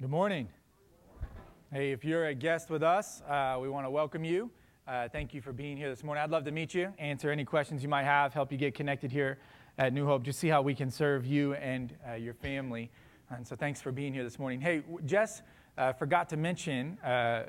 Good morning. Hey, if you're a guest with us, uh, we want to welcome you. Uh, thank you for being here this morning. I'd love to meet you, answer any questions you might have, help you get connected here at New Hope, just see how we can serve you and uh, your family. And so thanks for being here this morning. Hey, Jess uh, forgot to mention, uh,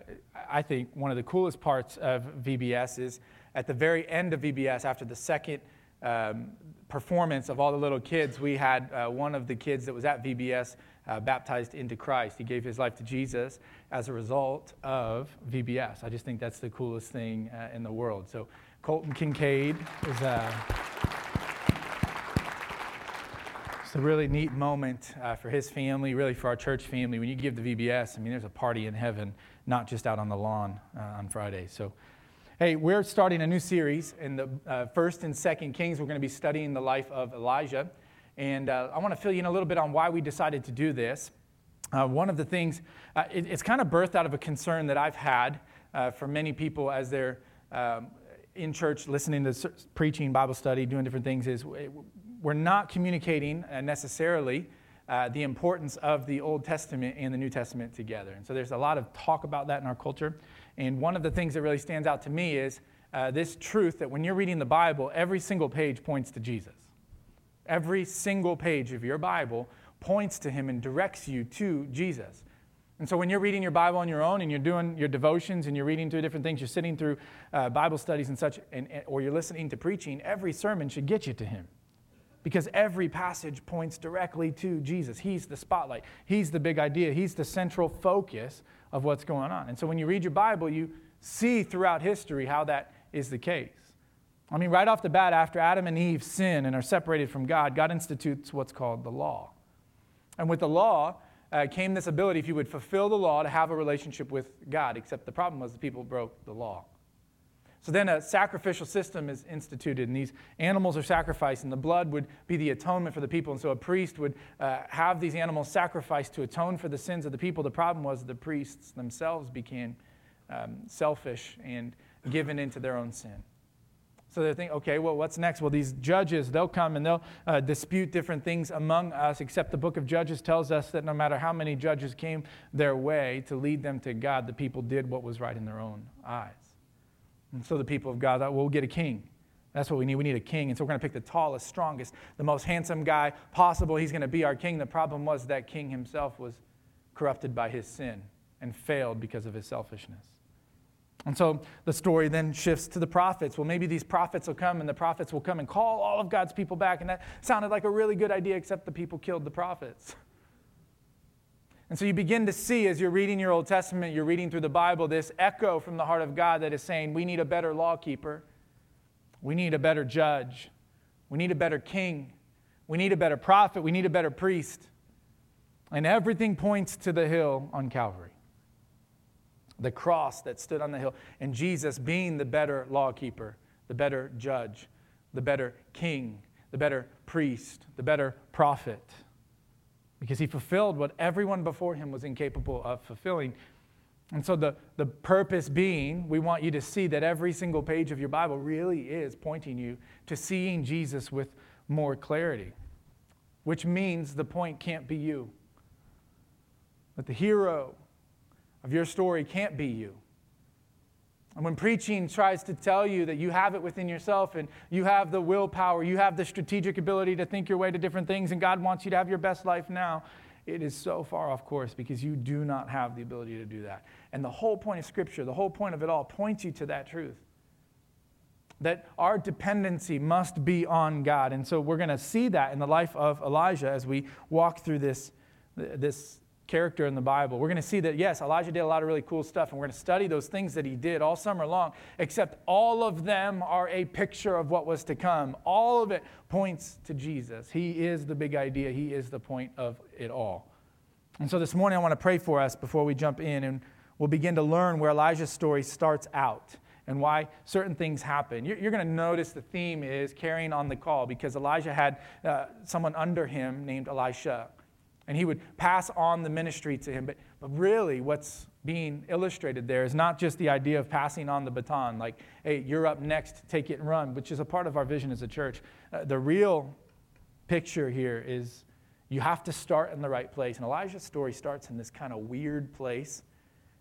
I think one of the coolest parts of VBS is at the very end of VBS, after the second um, performance of all the little kids, we had uh, one of the kids that was at VBS uh, baptized into Christ. He gave his life to Jesus as a result of VBS. I just think that's the coolest thing uh, in the world. So, Colton Kincaid is uh, it's a really neat moment uh, for his family, really for our church family. When you give the VBS, I mean, there's a party in heaven, not just out on the lawn uh, on Friday. So, hey, we're starting a new series in the uh, first and second Kings. We're going to be studying the life of Elijah. And uh, I want to fill you in a little bit on why we decided to do this. Uh, one of the things, uh, it, it's kind of birthed out of a concern that I've had uh, for many people as they're um, in church listening to preaching, Bible study, doing different things, is we're not communicating uh, necessarily uh, the importance of the Old Testament and the New Testament together. And so there's a lot of talk about that in our culture. And one of the things that really stands out to me is this truth that when you're reading the Bible, every single page points to Jesus. Every single page of your Bible points to him and directs you to Jesus. And so when you're reading your Bible on your own and you're doing your devotions and you're reading through different things, you're sitting through uh, Bible studies and such, and, or you're listening to preaching, every sermon should get you to him. Because every passage points directly to Jesus. He's the spotlight, He's the big idea, He's the central focus of what's going on. And so when you read your Bible, you see throughout history how that is the case. I mean, right off the bat, after Adam and Eve sin and are separated from God, God institutes what's called the law. And with the law uh, came this ability, if you would fulfill the law, to have a relationship with God, except the problem was the people broke the law. So then a sacrificial system is instituted, and these animals are sacrificed, and the blood would be the atonement for the people. And so a priest would uh, have these animals sacrificed to atone for the sins of the people. The problem was the priests themselves became um, selfish and given into their own sin. So they think, okay, well, what's next? Well, these judges, they'll come and they'll uh, dispute different things among us, except the book of Judges tells us that no matter how many judges came their way to lead them to God, the people did what was right in their own eyes. And so the people of God thought, well, we'll get a king. That's what we need. We need a king. And so we're going to pick the tallest, strongest, the most handsome guy possible. He's going to be our king. The problem was that king himself was corrupted by his sin and failed because of his selfishness. And so the story then shifts to the prophets. Well, maybe these prophets will come and the prophets will come and call all of God's people back. And that sounded like a really good idea, except the people killed the prophets. And so you begin to see as you're reading your Old Testament, you're reading through the Bible, this echo from the heart of God that is saying, we need a better lawkeeper. We need a better judge. We need a better king. We need a better prophet. We need a better priest. And everything points to the hill on Calvary the cross that stood on the hill, and Jesus being the better lawkeeper, the better judge, the better king, the better priest, the better prophet, because he fulfilled what everyone before him was incapable of fulfilling. And so, the, the purpose being, we want you to see that every single page of your Bible really is pointing you to seeing Jesus with more clarity, which means the point can't be you. But the hero of your story can't be you. And when preaching tries to tell you that you have it within yourself and you have the willpower, you have the strategic ability to think your way to different things, and God wants you to have your best life now, it is so far off course because you do not have the ability to do that. And the whole point of Scripture, the whole point of it all, points you to that truth. That our dependency must be on God. And so we're going to see that in the life of Elijah as we walk through this, this character in the Bible. We're going to see that, yes, Elijah did a lot of really cool stuff, and we're going to study those things that he did all summer long, except all of them are a picture of what was to come. All of it points to Jesus. He is the big idea, He is the point of it all. And so this morning, I want to pray for us before we jump in, and we'll begin to learn where Elijah's story starts out and why certain things happen. You're, you're going to notice the theme is carrying on the call because Elijah had uh, someone under him named Elisha and he would pass on the ministry to him. But, but really, what's being illustrated there is not just the idea of passing on the baton, like, hey, you're up next, take it and run, which is a part of our vision as a church. Uh, the real picture here is, You have to start in the right place. And Elijah's story starts in this kind of weird place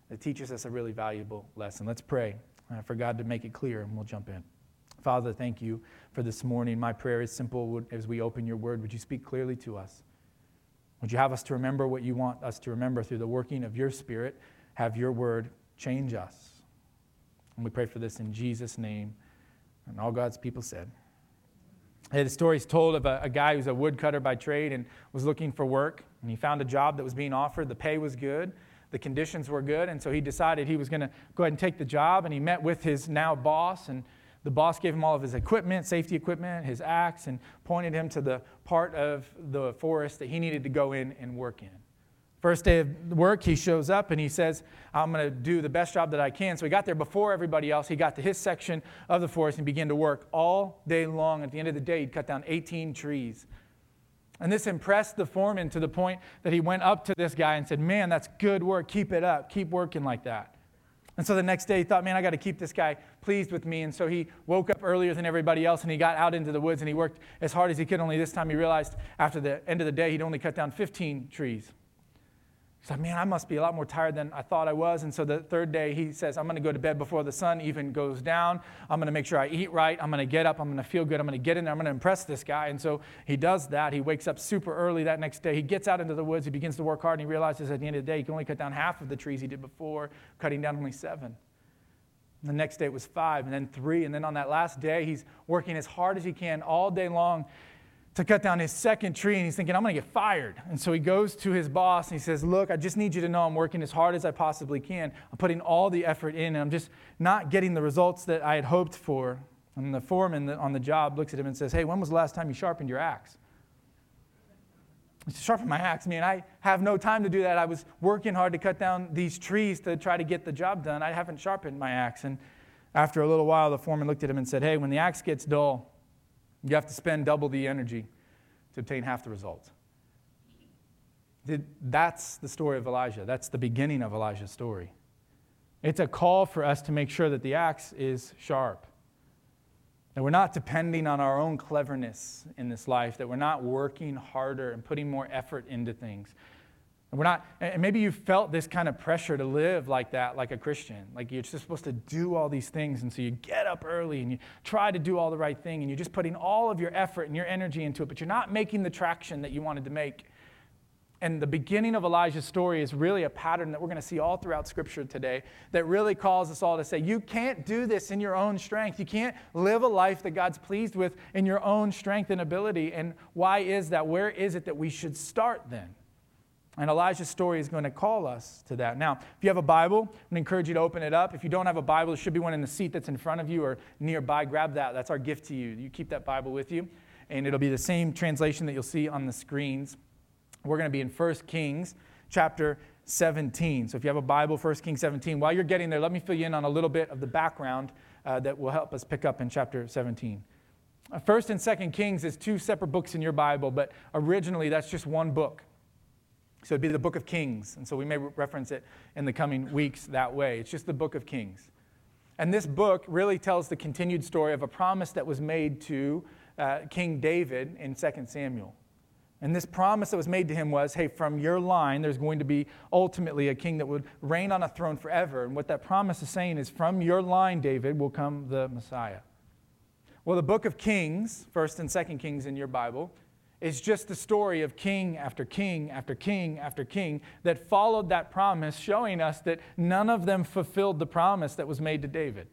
that teaches us a really valuable lesson. Let's pray uh, for God to make it clear, and we'll jump in. Father, thank you for this morning. My prayer is simple as we open your word. Would you speak clearly to us? Would you have us to remember what you want us to remember through the working of your spirit? Have your word change us. And we pray for this in Jesus' name. And all God's people said. The story is told of a, a guy who's a woodcutter by trade and was looking for work. And he found a job that was being offered. The pay was good, the conditions were good. And so he decided he was going to go ahead and take the job. And he met with his now boss. And the boss gave him all of his equipment, safety equipment, his axe, and pointed him to the part of the forest that he needed to go in and work in. First day of work, he shows up and he says, I'm going to do the best job that I can. So he got there before everybody else. He got to his section of the forest and began to work all day long. At the end of the day, he'd cut down 18 trees. And this impressed the foreman to the point that he went up to this guy and said, Man, that's good work. Keep it up. Keep working like that. And so the next day he thought, man, I got to keep this guy pleased with me. And so he woke up earlier than everybody else and he got out into the woods and he worked as hard as he could. Only this time he realized after the end of the day he'd only cut down 15 trees. He's like, man, I must be a lot more tired than I thought I was. And so the third day, he says, I'm going to go to bed before the sun even goes down. I'm going to make sure I eat right. I'm going to get up. I'm going to feel good. I'm going to get in there. I'm going to impress this guy. And so he does that. He wakes up super early that next day. He gets out into the woods. He begins to work hard. And he realizes at the end of the day, he can only cut down half of the trees he did before, cutting down only seven. And the next day it was five, and then three. And then on that last day, he's working as hard as he can all day long to cut down his second tree and he's thinking, I'm going to get fired. And so he goes to his boss and he says, Look, I just need you to know I'm working as hard as I possibly can. I'm putting all the effort in and I'm just not getting the results that I had hoped for. And the foreman on the job looks at him and says, Hey, when was the last time you sharpened your axe? Sharpen my axe. man. I have no time to do that. I was working hard to cut down these trees to try to get the job done. I haven't sharpened my axe. And after a little while, the foreman looked at him and said, Hey, when the axe gets dull, you have to spend double the energy to obtain half the results. That's the story of Elijah. That's the beginning of Elijah's story. It's a call for us to make sure that the axe is sharp. That we're not depending on our own cleverness in this life, that we're not working harder and putting more effort into things, and we're not, and maybe you felt this kind of pressure to live like that, like a Christian. Like you're just supposed to do all these things. And so you get up early and you try to do all the right thing and you're just putting all of your effort and your energy into it, but you're not making the traction that you wanted to make. And the beginning of Elijah's story is really a pattern that we're going to see all throughout Scripture today that really calls us all to say, you can't do this in your own strength. You can't live a life that God's pleased with in your own strength and ability. And why is that? Where is it that we should start then? And Elijah's story is going to call us to that. Now, if you have a Bible, to encourage you to open it up. If you don't have a Bible, there should be one in the seat that's in front of you or nearby. Grab that. That's our gift to you. You keep that Bible with you, and it'll be the same translation that you'll see on the screens. We're going to be in 1 Kings chapter 17. So if you have a Bible, 1 Kings 17, while you're getting there, let me fill you in on a little bit of the background uh, that will help us pick up in chapter 17. Uh, first and Second Kings is two separate books in your Bible, but originally that's just one book. So it'd be the book of Kings. And so we may reference it in the coming weeks that way. It's just the book of Kings. And this book really tells the continued story of a promise that was made to uh, King David in 2 Samuel. And this promise that was made to him was hey, from your line, there's going to be ultimately a king that would reign on a throne forever. And what that promise is saying is from your line, David, will come the Messiah. Well, the book of Kings, 1st and 2nd Kings in your Bible, is just the story of king after king after king after king that followed that promise, showing us that none of them fulfilled the promise that was made to David.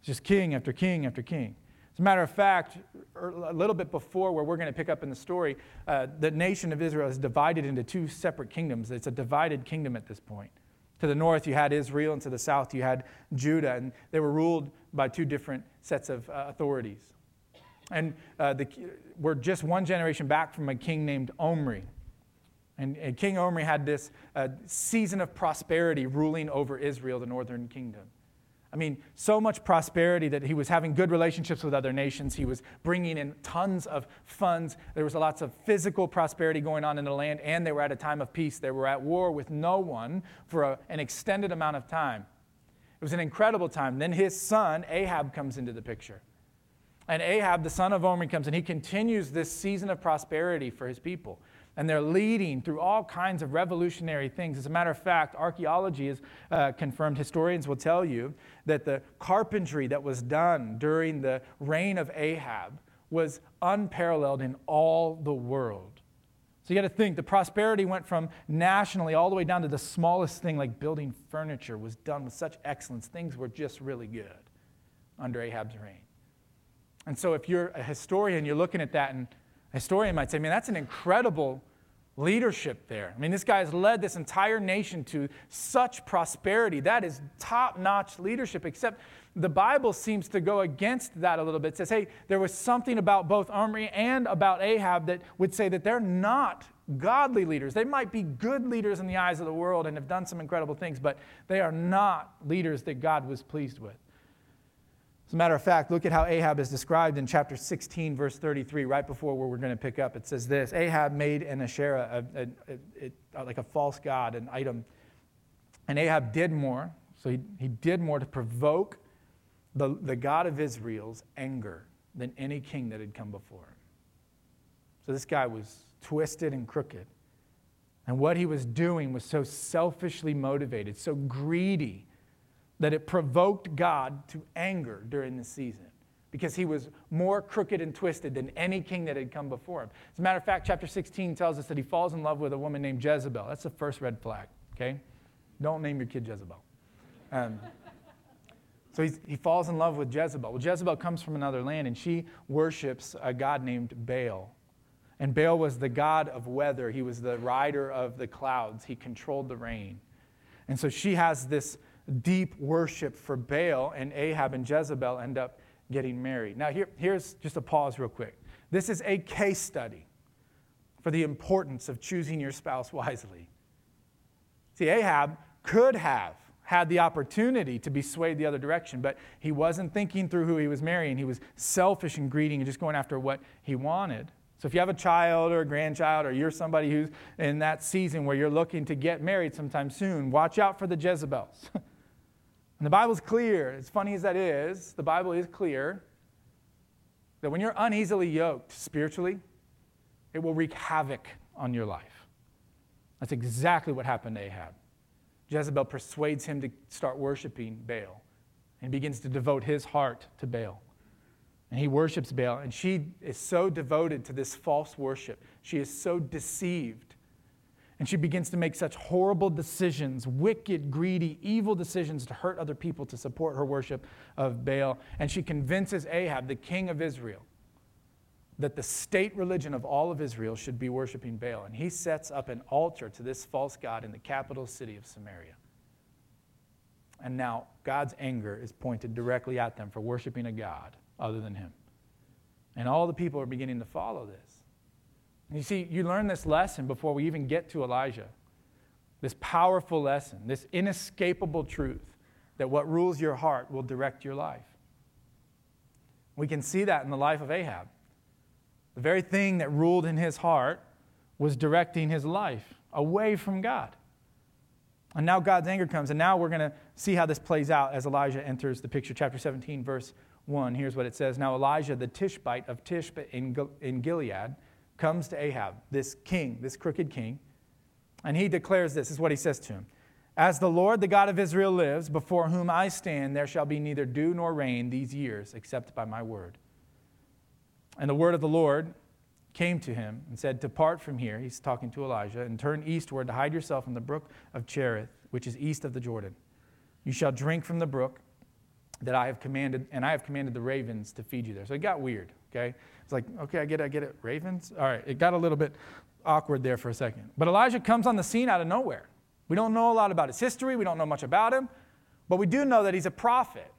It's just king after king after king. As a matter of fact, er, a little bit before where we're going to pick up in the story, uh, the nation of Israel is divided into two separate kingdoms. It's a divided kingdom at this point. To the north, you had Israel, and to the south, you had Judah, and they were ruled by two different sets of uh, authorities. And uh, the, we're just one generation back from a king named Omri. And, and King Omri had this uh, season of prosperity ruling over Israel, the northern kingdom. I mean, so much prosperity that he was having good relationships with other nations. He was bringing in tons of funds. There was lots of physical prosperity going on in the land, and they were at a time of peace. They were at war with no one for a, an extended amount of time. It was an incredible time. Then his son, Ahab, comes into the picture. And Ahab, the son of Omri, comes and he continues this season of prosperity for his people. and they're leading through all kinds of revolutionary things. As a matter of fact, archaeology has uh, confirmed, historians will tell you, that the carpentry that was done during the reign of Ahab was unparalleled in all the world. So you got to think the prosperity went from nationally all the way down to the smallest thing, like building furniture, was done with such excellence. Things were just really good under Ahab's reign. And so if you're a historian, you're looking at that and a historian might say, man, that's an incredible leadership there. I mean, this guy has led this entire nation to such prosperity. That is top notch leadership, except the Bible seems to go against that a little bit. It says, hey, there was something about both Omri and about Ahab that would say that they're not godly leaders. They might be good leaders in the eyes of the world and have done some incredible things, but they are not leaders that God was pleased with. As a matter of fact, look at how Ahab is described in chapter 16, verse 33, right before where we're going to pick up. It says this Ahab made an Asherah, a, a, a, like a false god, an item. And Ahab did more. So he, he did more to provoke the, the God of Israel's anger than any king that had come before him. So this guy was twisted and crooked. And what he was doing was so selfishly motivated, so greedy that it provoked God to anger during the season because he was more crooked and twisted than any king that had come before him. As a matter of fact, chapter 16 tells us that he falls in love with a woman named Jezebel. That's the first red flag, okay? Don't name your kid Jezebel. Um, so he falls in love with Jezebel. Well, Jezebel comes from another land and she worships a god named Baal. And Baal was the god of weather, he was the rider of the clouds, he controlled the rain. And so she has this deep worship for Baal, and Ahab and Jezebel end up getting married. Now, here, here's just a pause, real quick. This is a case study for the importance of choosing your spouse wisely. See, Ahab could have had the opportunity to be swayed the other direction, but he wasn't thinking through who he was marrying. He was selfish and greedy and just going after what he wanted. So if you have a child or a grandchild, or you're somebody who's in that season where you're looking to get married sometime soon, watch out for the Jezebels. And the Bible's clear, as funny as that is, the Bible is clear that when you're uneasily yoked spiritually, it will wreak havoc on your life. That's exactly what happened to Ahab. Jezebel persuades him to start worshiping Baal and begins to devote his heart to Baal. And he worships Baal, and she is so devoted to this false worship. She is so deceived and she begins to make such horrible decisions, wicked, greedy, evil decisions to hurt other people to support her worship of Baal. And she convinces Ahab, the king of Israel, that the state religion of all of Israel should be worshiping Baal. And he sets up an altar to this false god in the capital city of Samaria. And now God's anger is pointed directly at them for worshiping a God other than him. And all the people are beginning to follow this. You see, you learn this lesson before we even get to Elijah. This powerful lesson, this inescapable truth that what rules your heart will direct your life. We can see that in the life of Ahab. The very thing that ruled in his heart was directing his life away from God. And now God's anger comes, and now we're going to see how this plays out as Elijah enters the picture. Chapter 17, verse 1. Here's what it says Now Elijah, the Tishbite of Tishbe in Gilead, comes to Ahab, this king, this crooked king, and he declares this, this is what he says to him. As the Lord, the God of Israel, lives, before whom I stand, there shall be neither dew nor rain these years, except by my word. And the word of the Lord came to him and said, Depart from here, he's talking to Elijah, and turn eastward to hide yourself in the brook of Cherith, which is east of the Jordan. You shall drink from the brook that I have commanded, and I have commanded the ravens to feed you there. So it got weird, okay? It's like, okay, I get it, I get it. Ravens? All right, it got a little bit awkward there for a second. But Elijah comes on the scene out of nowhere. We don't know a lot about his history, we don't know much about him, but we do know that he's a prophet.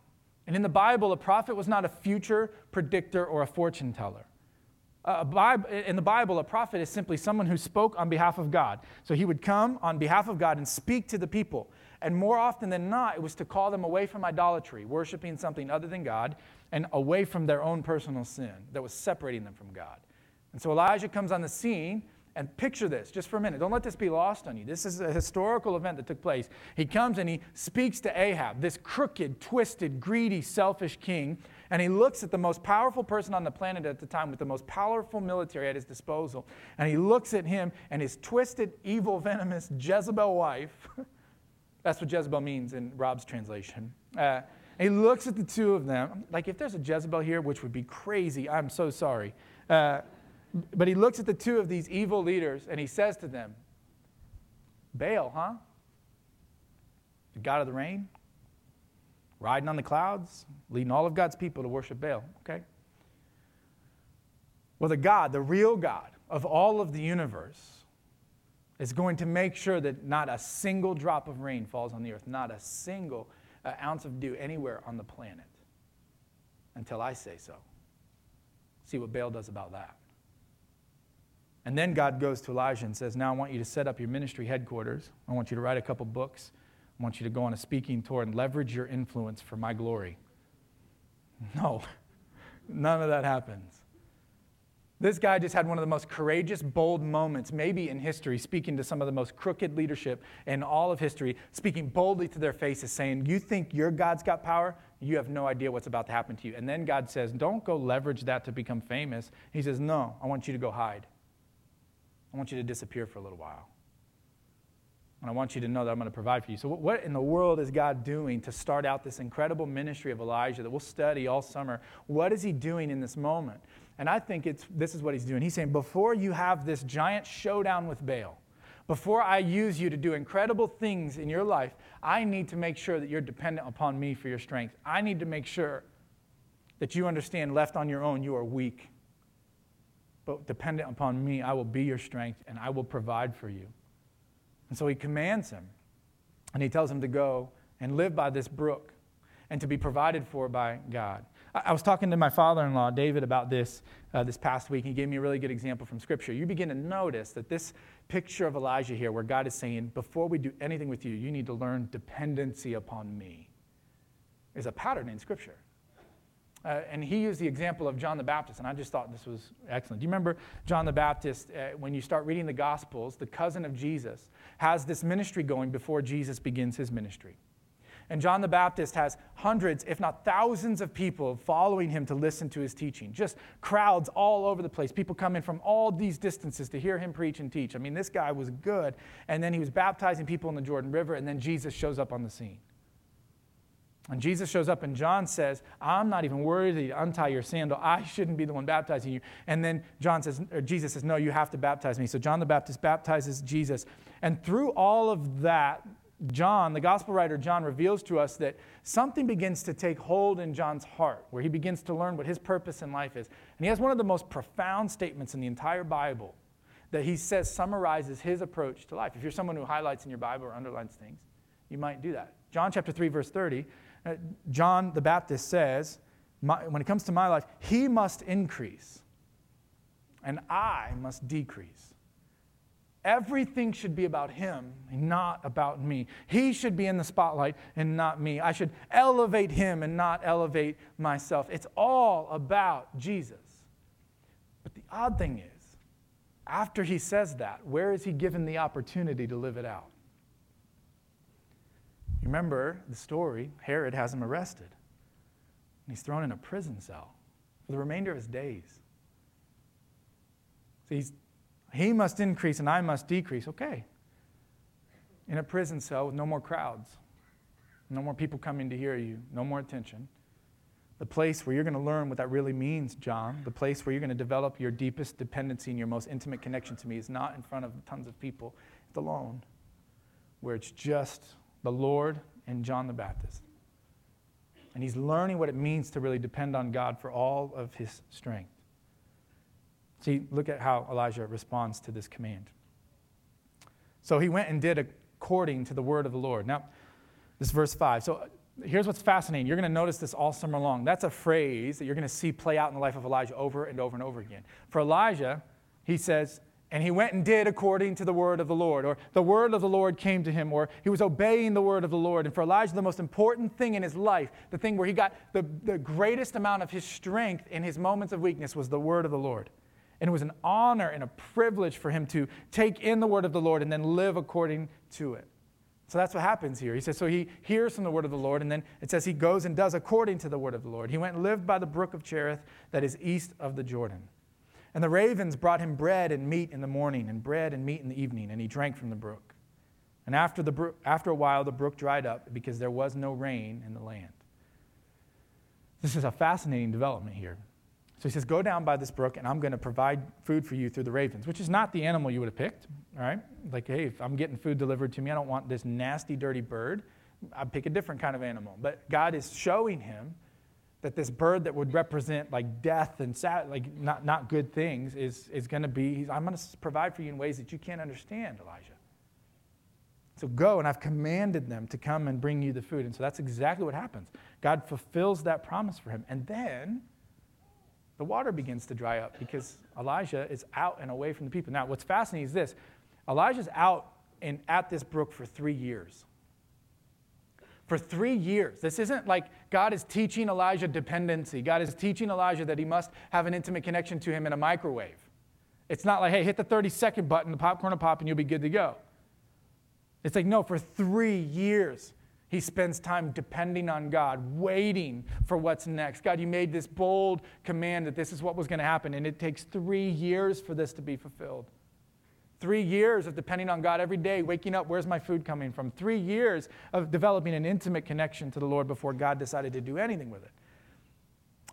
And in the Bible, a prophet was not a future predictor or a fortune teller. in the Bible, a prophet is simply someone who spoke on behalf of God. So he would come on behalf of God and speak to the people. And more often than not, it was to call them away from idolatry, worshiping something other than God, and away from their own personal sin that was separating them from God. And so Elijah comes on the scene, And picture this just for a minute. Don't let this be lost on you. This is a historical event that took place. He comes and he speaks to Ahab, this crooked, twisted, greedy, selfish king, and he looks at the most powerful person on the planet at the time with the most powerful military at his disposal. And he looks at him and his twisted, evil, venomous Jezebel wife. That's what Jezebel means in Rob's translation. Uh, he looks at the two of them. Like, if there's a Jezebel here, which would be crazy, I'm so sorry. Uh, but he looks at the two of these evil leaders and he says to them, Baal, huh? The God of the rain? Riding on the clouds, leading all of God's people to worship Baal, okay? Well, the God, the real God of all of the universe, is going to make sure that not a single drop of rain falls on the earth, not a single uh, ounce of dew anywhere on the planet until I say so. See what Baal does about that. And then God goes to Elijah and says, Now I want you to set up your ministry headquarters. I want you to write a couple books. I want you to go on a speaking tour and leverage your influence for my glory. No, none of that happens. This guy just had one of the most courageous, bold moments, maybe in history, speaking to some of the most crooked leadership in all of history, speaking boldly to their faces, saying, You think your God's got power? You have no idea what's about to happen to you. And then God says, Don't go leverage that to become famous. He says, No, I want you to go hide. I want you to disappear for a little while. And I want you to know that I'm going to provide for you. So, what in the world is God doing to start out this incredible ministry of Elijah that we'll study all summer? What is he doing in this moment? And I think it's, this is what he's doing. He's saying, before you have this giant showdown with Baal, before I use you to do incredible things in your life, I need to make sure that you're dependent upon me for your strength. I need to make sure that you understand left on your own, you are weak but dependent upon me, I will be your strength and I will provide for you. And so he commands him and he tells him to go and live by this brook and to be provided for by God. I, was talking to my father in law, David, about this uh, this past week. He gave me a really good example from Scripture. You begin to notice that this picture of Elijah here, where God is saying, Before we do anything with you, you need to learn dependency upon me, is a pattern in Scripture. Uh, and he used the example of John the Baptist, and I just thought this was excellent. Do you remember John the Baptist? Uh, when you start reading the Gospels, the cousin of Jesus has this ministry going before Jesus begins his ministry. And John the Baptist has hundreds, if not thousands, of people following him to listen to his teaching. Just crowds all over the place. People coming from all these distances to hear him preach and teach. I mean, this guy was good. And then he was baptizing people in the Jordan River, and then Jesus shows up on the scene. And Jesus shows up, and John says, I'm not even worthy to untie your sandal. I shouldn't be the one baptizing you. And then John says, or Jesus says, No, you have to baptize me. So John the Baptist baptizes Jesus. And through all of that, John, the gospel writer John, reveals to us that something begins to take hold in John's heart, where he begins to learn what his purpose in life is. And he has one of the most profound statements in the entire Bible that he says summarizes his approach to life. If you're someone who highlights in your Bible or underlines things, you might do that. John chapter 3, verse 30 uh, John the Baptist says, when it comes to my life, he must increase and I must decrease. Everything should be about him and not about me. He should be in the spotlight and not me. I should elevate him and not elevate myself. It's all about Jesus. But the odd thing is, after he says that, where is he given the opportunity to live it out? You remember the story Herod has him arrested, and he's thrown in a prison cell for the remainder of his days. So he's, he must increase and I must decrease. Okay. In a prison cell with no more crowds, no more people coming to hear you, no more attention. The place where you're going to learn what that really means, John, the place where you're going to develop your deepest dependency and your most intimate connection to me is not in front of tons of people, it's alone, where it's just the Lord and John the Baptist. And he's learning what it means to really depend on God for all of his strength. See, look at how Elijah responds to this command. So he went and did according to the word of the Lord. Now, this verse 5. So here's what's fascinating. You're going to notice this all summer long. That's a phrase that you're going to see play out in the life of Elijah over and over and over again. For Elijah, he says, and he went and did according to the word of the Lord, or the word of the Lord came to him, or he was obeying the word of the Lord. And for Elijah, the most important thing in his life, the thing where he got the, the greatest amount of his strength in his moments of weakness, was the word of the Lord. And it was an honor and a privilege for him to take in the word of the Lord and then live according to it. So that's what happens here. He says, so he hears from the word of the Lord, and then it says he goes and does according to the word of the Lord. He went and lived by the brook of Cherith that is east of the Jordan. And the ravens brought him bread and meat in the morning, and bread and meat in the evening, and he drank from the brook. And after, the after a while, the brook dried up because there was no rain in the land. This is a fascinating development here. So he says, Go down by this brook, and I'm going to provide food for you through the ravens, which is not the animal you would have picked, all right? Like, hey, if I'm getting food delivered to me, I don't want this nasty, dirty bird. I'd pick a different kind of animal. But God is showing him that this bird that would represent like death and sad, like not, not good things is, is going to be, I'm going to provide for you in ways that you can't understand, Elijah. So go, and I've commanded them to come and bring you the food. And so that's exactly what happens. God fulfills that promise for him. And then the water begins to dry up because Elijah is out and away from the people. Now, what's fascinating is this Elijah's out and at this brook for three years. For three years. This isn't like God is teaching Elijah dependency. God is teaching Elijah that he must have an intimate connection to him in a microwave. It's not like, hey, hit the 30 second button, the popcorn will pop, and you'll be good to go. It's like, no, for three years, he spends time depending on God, waiting for what's next. God, you made this bold command that this is what was going to happen, and it takes three years for this to be fulfilled. Three years of depending on God every day, waking up, where's my food coming from? Three years of developing an intimate connection to the Lord before God decided to do anything with it.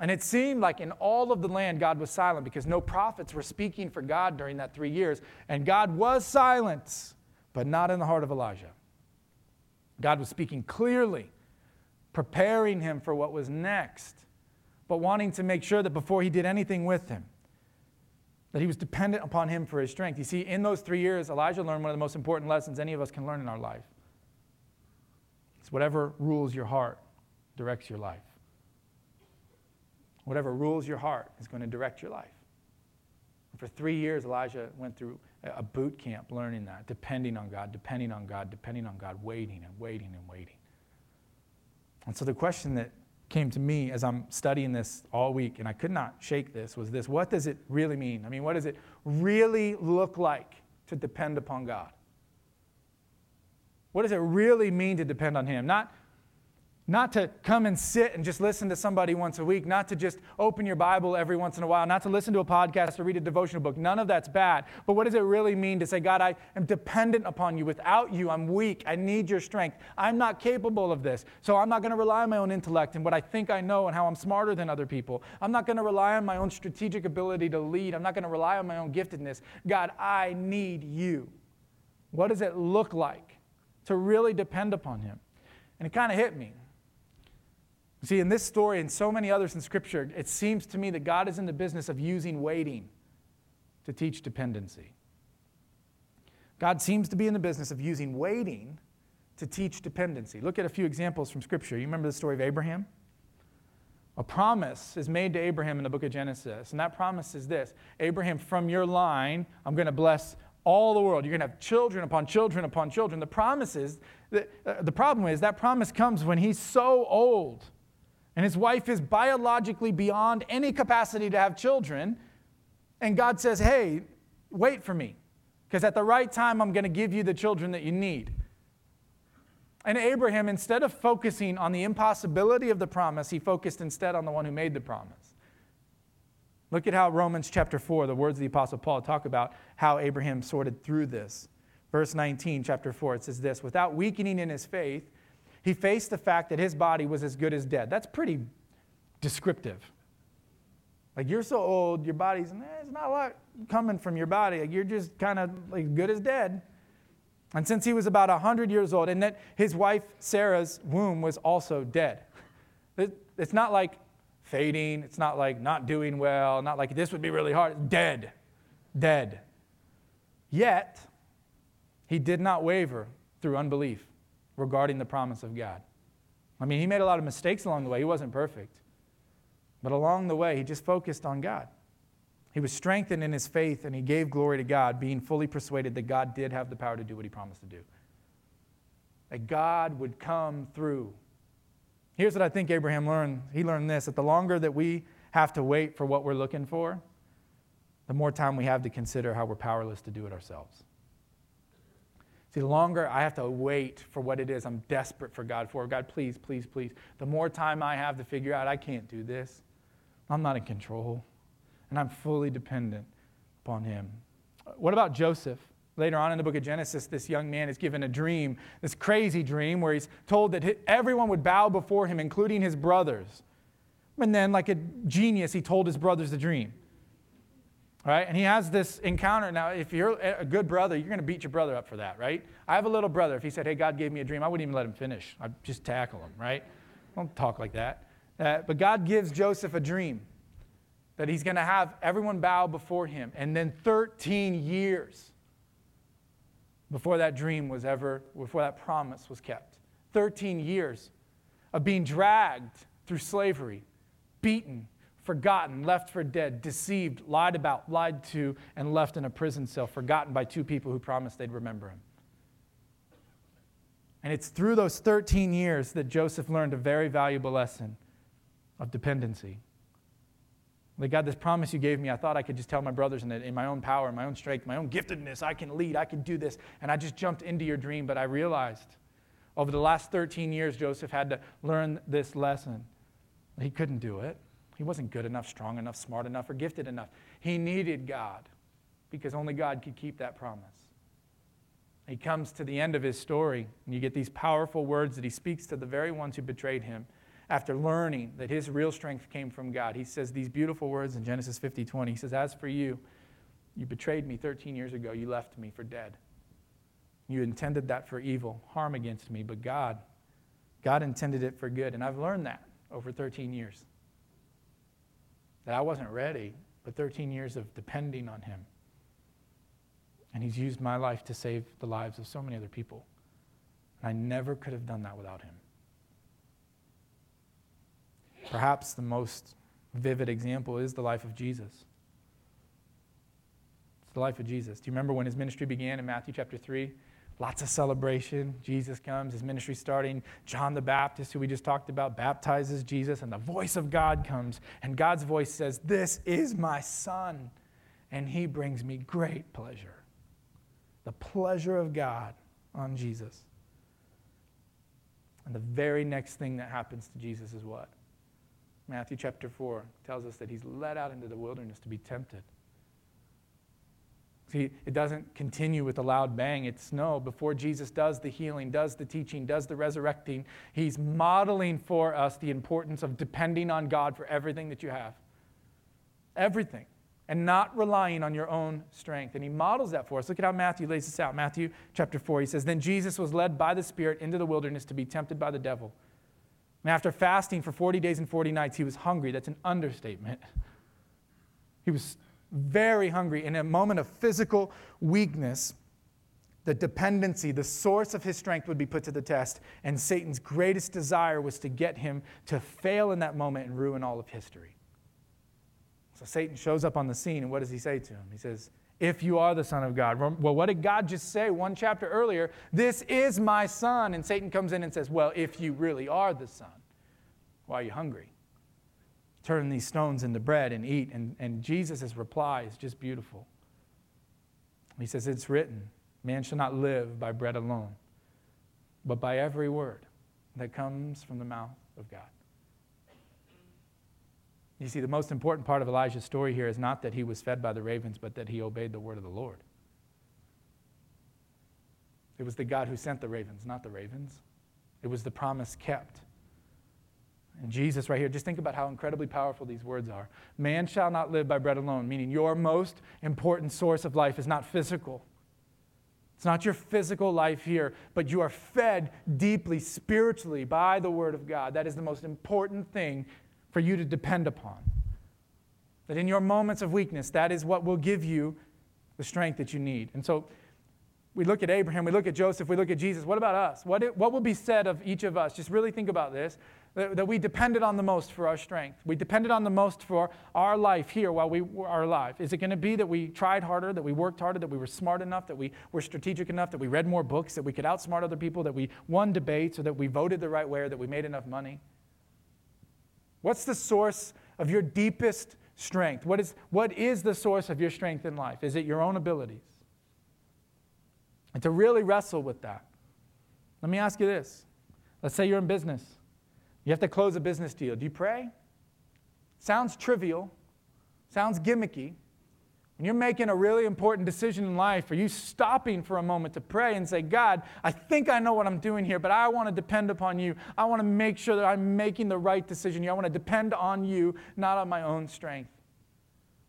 And it seemed like in all of the land, God was silent because no prophets were speaking for God during that three years. And God was silent, but not in the heart of Elijah. God was speaking clearly, preparing him for what was next, but wanting to make sure that before he did anything with him, that he was dependent upon him for his strength. You see, in those three years, Elijah learned one of the most important lessons any of us can learn in our life. It's whatever rules your heart directs your life. Whatever rules your heart is going to direct your life. For three years, Elijah went through a boot camp learning that, depending on God, depending on God, depending on God, waiting and waiting and waiting. And so the question that came to me as I'm studying this all week, and I could not shake this, was this what does it really mean? I mean, what does it really look like to depend upon God? What does it really mean to depend on Him? Not not to come and sit and just listen to somebody once a week, not to just open your Bible every once in a while, not to listen to a podcast or read a devotional book. None of that's bad. But what does it really mean to say, God, I am dependent upon you. Without you, I'm weak. I need your strength. I'm not capable of this. So I'm not going to rely on my own intellect and what I think I know and how I'm smarter than other people. I'm not going to rely on my own strategic ability to lead. I'm not going to rely on my own giftedness. God, I need you. What does it look like to really depend upon Him? And it kind of hit me. See, in this story and so many others in Scripture, it seems to me that God is in the business of using waiting to teach dependency. God seems to be in the business of using waiting to teach dependency. Look at a few examples from Scripture. You remember the story of Abraham? A promise is made to Abraham in the book of Genesis, and that promise is this Abraham, from your line, I'm going to bless all the world. You're going to have children upon children upon children. The promise is, that, uh, the problem is that promise comes when he's so old and his wife is biologically beyond any capacity to have children. And God says, Hey, wait for me, because at the right time, I'm going to give you the children that you need. And Abraham, instead of focusing on the impossibility of the promise, he focused instead on the one who made the promise. Look at how Romans chapter 4, the words of the Apostle Paul talk about how Abraham sorted through this. Verse 19, chapter 4, it says this Without weakening in his faith, he faced the fact that his body was as good as dead. That's pretty descriptive. Like you're so old, your body's, there's not a lot coming from your body. Like you're just kind of like good as dead. And since he was about 100 years old, and that his wife Sarah's womb was also dead. It's not like fading, it's not like not doing well, not like this would be really hard. Dead. Dead. Yet, he did not waver through unbelief regarding the promise of God. I mean, he made a lot of mistakes along the way. He wasn't perfect. But along the way, he just focused on God. He was strengthened in his faith and he gave glory to God, being fully persuaded that God did have the power to do what he promised to do. That God would come through. Here's what I think Abraham learned. He learned this that the longer that we have to wait for what we're looking for, the more time we have to consider how we're powerless to do it ourselves. See, the longer I have to wait for what it is I'm desperate for God for, God, please, please, please, the more time I have to figure out I can't do this. I'm not in control, and I'm fully dependent upon Him. What about Joseph? Later on in the book of Genesis, this young man is given a dream, this crazy dream, where he's told that everyone would bow before him, including his brothers. And then, like a genius, he told his brothers the dream. Right? And he has this encounter. Now, if you're a good brother, you're going to beat your brother up for that, right? I have a little brother. If he said, Hey, God gave me a dream, I wouldn't even let him finish. I'd just tackle him, right? Don't talk like that. Uh, but God gives Joseph a dream that he's going to have everyone bow before him. And then 13 years before that dream was ever, before that promise was kept. 13 years of being dragged through slavery, beaten, forgotten, left for dead, deceived, lied about, lied to, and left in a prison cell, forgotten by two people who promised they'd remember him. And it's through those 13 years that Joseph learned a very valuable lesson of dependency. Like, God, this promise you gave me, I thought I could just tell my brothers in, in my own power, my own strength, my own giftedness, I can lead, I can do this. And I just jumped into your dream, but I realized over the last 13 years, Joseph had to learn this lesson. He couldn't do it. He wasn't good enough, strong enough, smart enough, or gifted enough. He needed God because only God could keep that promise. He comes to the end of his story, and you get these powerful words that he speaks to the very ones who betrayed him after learning that his real strength came from God. He says these beautiful words in Genesis 50 20. He says, As for you, you betrayed me 13 years ago. You left me for dead. You intended that for evil, harm against me, but God, God intended it for good. And I've learned that over 13 years. That I wasn't ready, but 13 years of depending on Him. And He's used my life to save the lives of so many other people. And I never could have done that without Him. Perhaps the most vivid example is the life of Jesus. It's the life of Jesus. Do you remember when his ministry began in Matthew chapter 3? Lots of celebration. Jesus comes, his ministry starting. John the Baptist, who we just talked about, baptizes Jesus, and the voice of God comes. And God's voice says, This is my son, and he brings me great pleasure. The pleasure of God on Jesus. And the very next thing that happens to Jesus is what? Matthew chapter 4 tells us that he's led out into the wilderness to be tempted. See, it doesn't continue with a loud bang. It's no, before Jesus does the healing, does the teaching, does the resurrecting, he's modeling for us the importance of depending on God for everything that you have. Everything. And not relying on your own strength. And he models that for us. Look at how Matthew lays this out. Matthew chapter 4, he says, Then Jesus was led by the Spirit into the wilderness to be tempted by the devil. And after fasting for 40 days and 40 nights, he was hungry. That's an understatement. He was very hungry. In a moment of physical weakness, the dependency, the source of his strength would be put to the test. And Satan's greatest desire was to get him to fail in that moment and ruin all of history. So Satan shows up on the scene, and what does he say to him? He says, if you are the Son of God. Well, what did God just say one chapter earlier? This is my Son. And Satan comes in and says, Well, if you really are the Son, why are you hungry? Turn these stones into bread and eat. And, and Jesus' reply is just beautiful. He says, It's written, man shall not live by bread alone, but by every word that comes from the mouth of God. You see, the most important part of Elijah's story here is not that he was fed by the ravens, but that he obeyed the word of the Lord. It was the God who sent the ravens, not the ravens. It was the promise kept. And Jesus, right here, just think about how incredibly powerful these words are. Man shall not live by bread alone, meaning your most important source of life is not physical. It's not your physical life here, but you are fed deeply spiritually by the Word of God. That is the most important thing for you to depend upon. That in your moments of weakness, that is what will give you the strength that you need. And so we look at Abraham, we look at Joseph, we look at Jesus. What about us? What, it, what will be said of each of us? Just really think about this that, that we depended on the most for our strength. We depended on the most for our life here while we are alive. Is it going to be that we tried harder, that we worked harder, that we were smart enough, that we were strategic enough, that we read more books, that we could outsmart other people, that we won debates, or that we voted the right way, or that we made enough money? What's the source of your deepest strength? What is, what is the source of your strength in life? Is it your own abilities? And to really wrestle with that, let me ask you this. Let's say you're in business. You have to close a business deal. Do you pray? Sounds trivial, sounds gimmicky. When you're making a really important decision in life, are you stopping for a moment to pray and say, God, I think I know what I'm doing here, but I want to depend upon you. I want to make sure that I'm making the right decision. I want to depend on you, not on my own strength.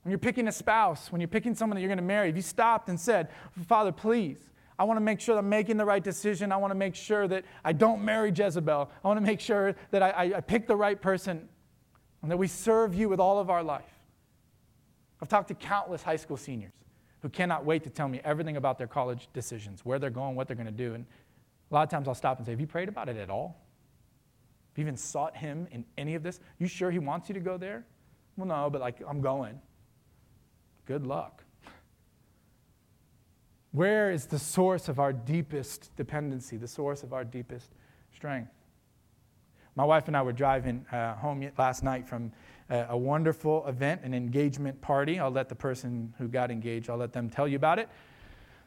When you're picking a spouse, when you're picking someone that you're going to marry, have you stopped and said, Father, please, I want to make sure I'm making the right decision. I want to make sure that I don't marry Jezebel. I want to make sure that I, I, I pick the right person and that we serve you with all of our life. I've talked to countless high school seniors who cannot wait to tell me everything about their college decisions, where they're going, what they're going to do. And a lot of times I'll stop and say, Have you prayed about it at all? Have you even sought Him in any of this? You sure He wants you to go there? Well, no, but like, I'm going. Good luck. Where is the source of our deepest dependency, the source of our deepest strength? My wife and I were driving uh, home last night from uh, a wonderful event, an engagement party. I'll let the person who got engaged, I'll let them tell you about it.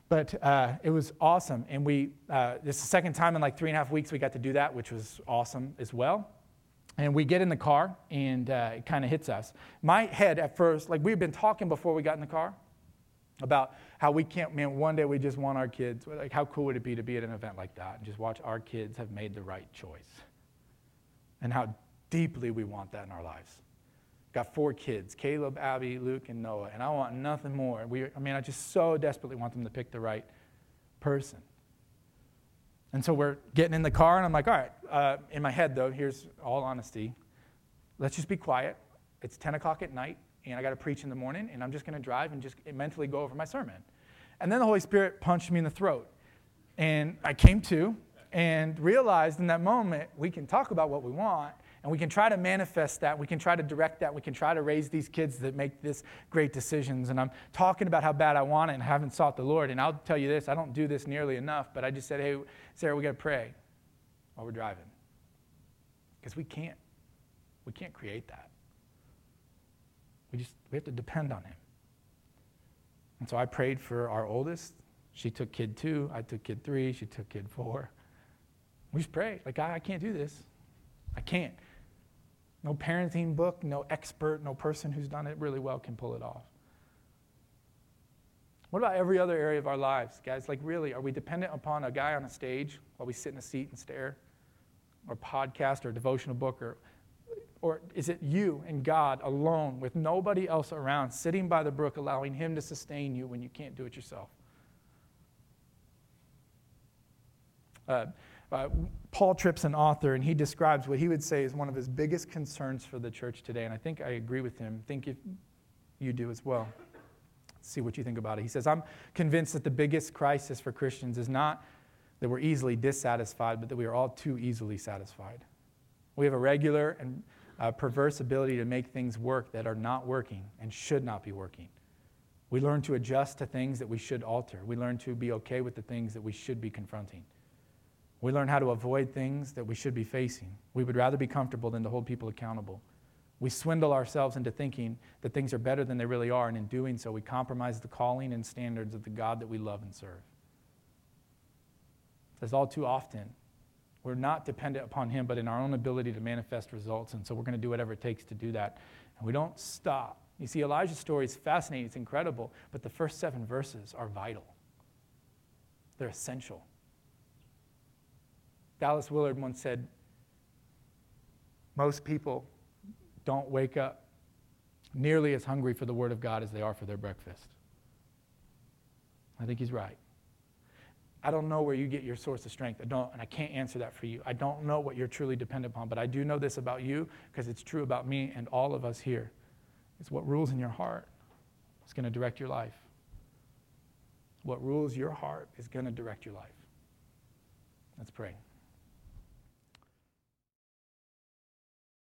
But uh, it was awesome. And we, uh, this is the second time in like three and a half weeks we got to do that, which was awesome as well. And we get in the car and uh, it kind of hits us. My head at first, like we've been talking before we got in the car about how we can't, man, one day we just want our kids, like how cool would it be to be at an event like that and just watch our kids have made the right choice and how deeply we want that in our lives. Got four kids Caleb, Abby, Luke, and Noah, and I want nothing more. We, I mean, I just so desperately want them to pick the right person. And so we're getting in the car, and I'm like, all right, uh, in my head, though, here's all honesty. Let's just be quiet. It's 10 o'clock at night, and I got to preach in the morning, and I'm just going to drive and just mentally go over my sermon. And then the Holy Spirit punched me in the throat. And I came to, and realized in that moment we can talk about what we want and we can try to manifest that. We can try to direct that. We can try to raise these kids that make this great decisions. And I'm talking about how bad I want it and haven't sought the Lord. And I'll tell you this I don't do this nearly enough, but I just said, hey, Sarah, we got to pray while we're driving. Because we can't. We can't create that. We just we have to depend on Him. And so I prayed for our oldest. She took kid two. I took kid three. She took kid four. We just prayed. like, God, I can't do this. I can't. No parenting book, no expert, no person who's done it really well can pull it off. What about every other area of our lives, guys? Like, really, are we dependent upon a guy on a stage while we sit in a seat and stare? Or podcast or a devotional book? Or, or is it you and God alone with nobody else around, sitting by the brook, allowing Him to sustain you when you can't do it yourself? Uh, uh, Paul Tripp's an author, and he describes what he would say is one of his biggest concerns for the church today. And I think I agree with him. I think if you do as well. Let's see what you think about it. He says, I'm convinced that the biggest crisis for Christians is not that we're easily dissatisfied, but that we are all too easily satisfied. We have a regular and uh, perverse ability to make things work that are not working and should not be working. We learn to adjust to things that we should alter. We learn to be okay with the things that we should be confronting. We learn how to avoid things that we should be facing. We would rather be comfortable than to hold people accountable. We swindle ourselves into thinking that things are better than they really are, and in doing so, we compromise the calling and standards of the God that we love and serve. As all too often, we're not dependent upon Him, but in our own ability to manifest results, and so we're going to do whatever it takes to do that. And we don't stop. You see, Elijah's story is fascinating, it's incredible, but the first seven verses are vital, they're essential. Dallas Willard once said, Most people don't wake up nearly as hungry for the Word of God as they are for their breakfast. I think he's right. I don't know where you get your source of strength. I don't, and I can't answer that for you. I don't know what you're truly dependent upon, but I do know this about you because it's true about me and all of us here. It's what rules in your heart is going to direct your life. What rules your heart is going to direct your life. Let's pray.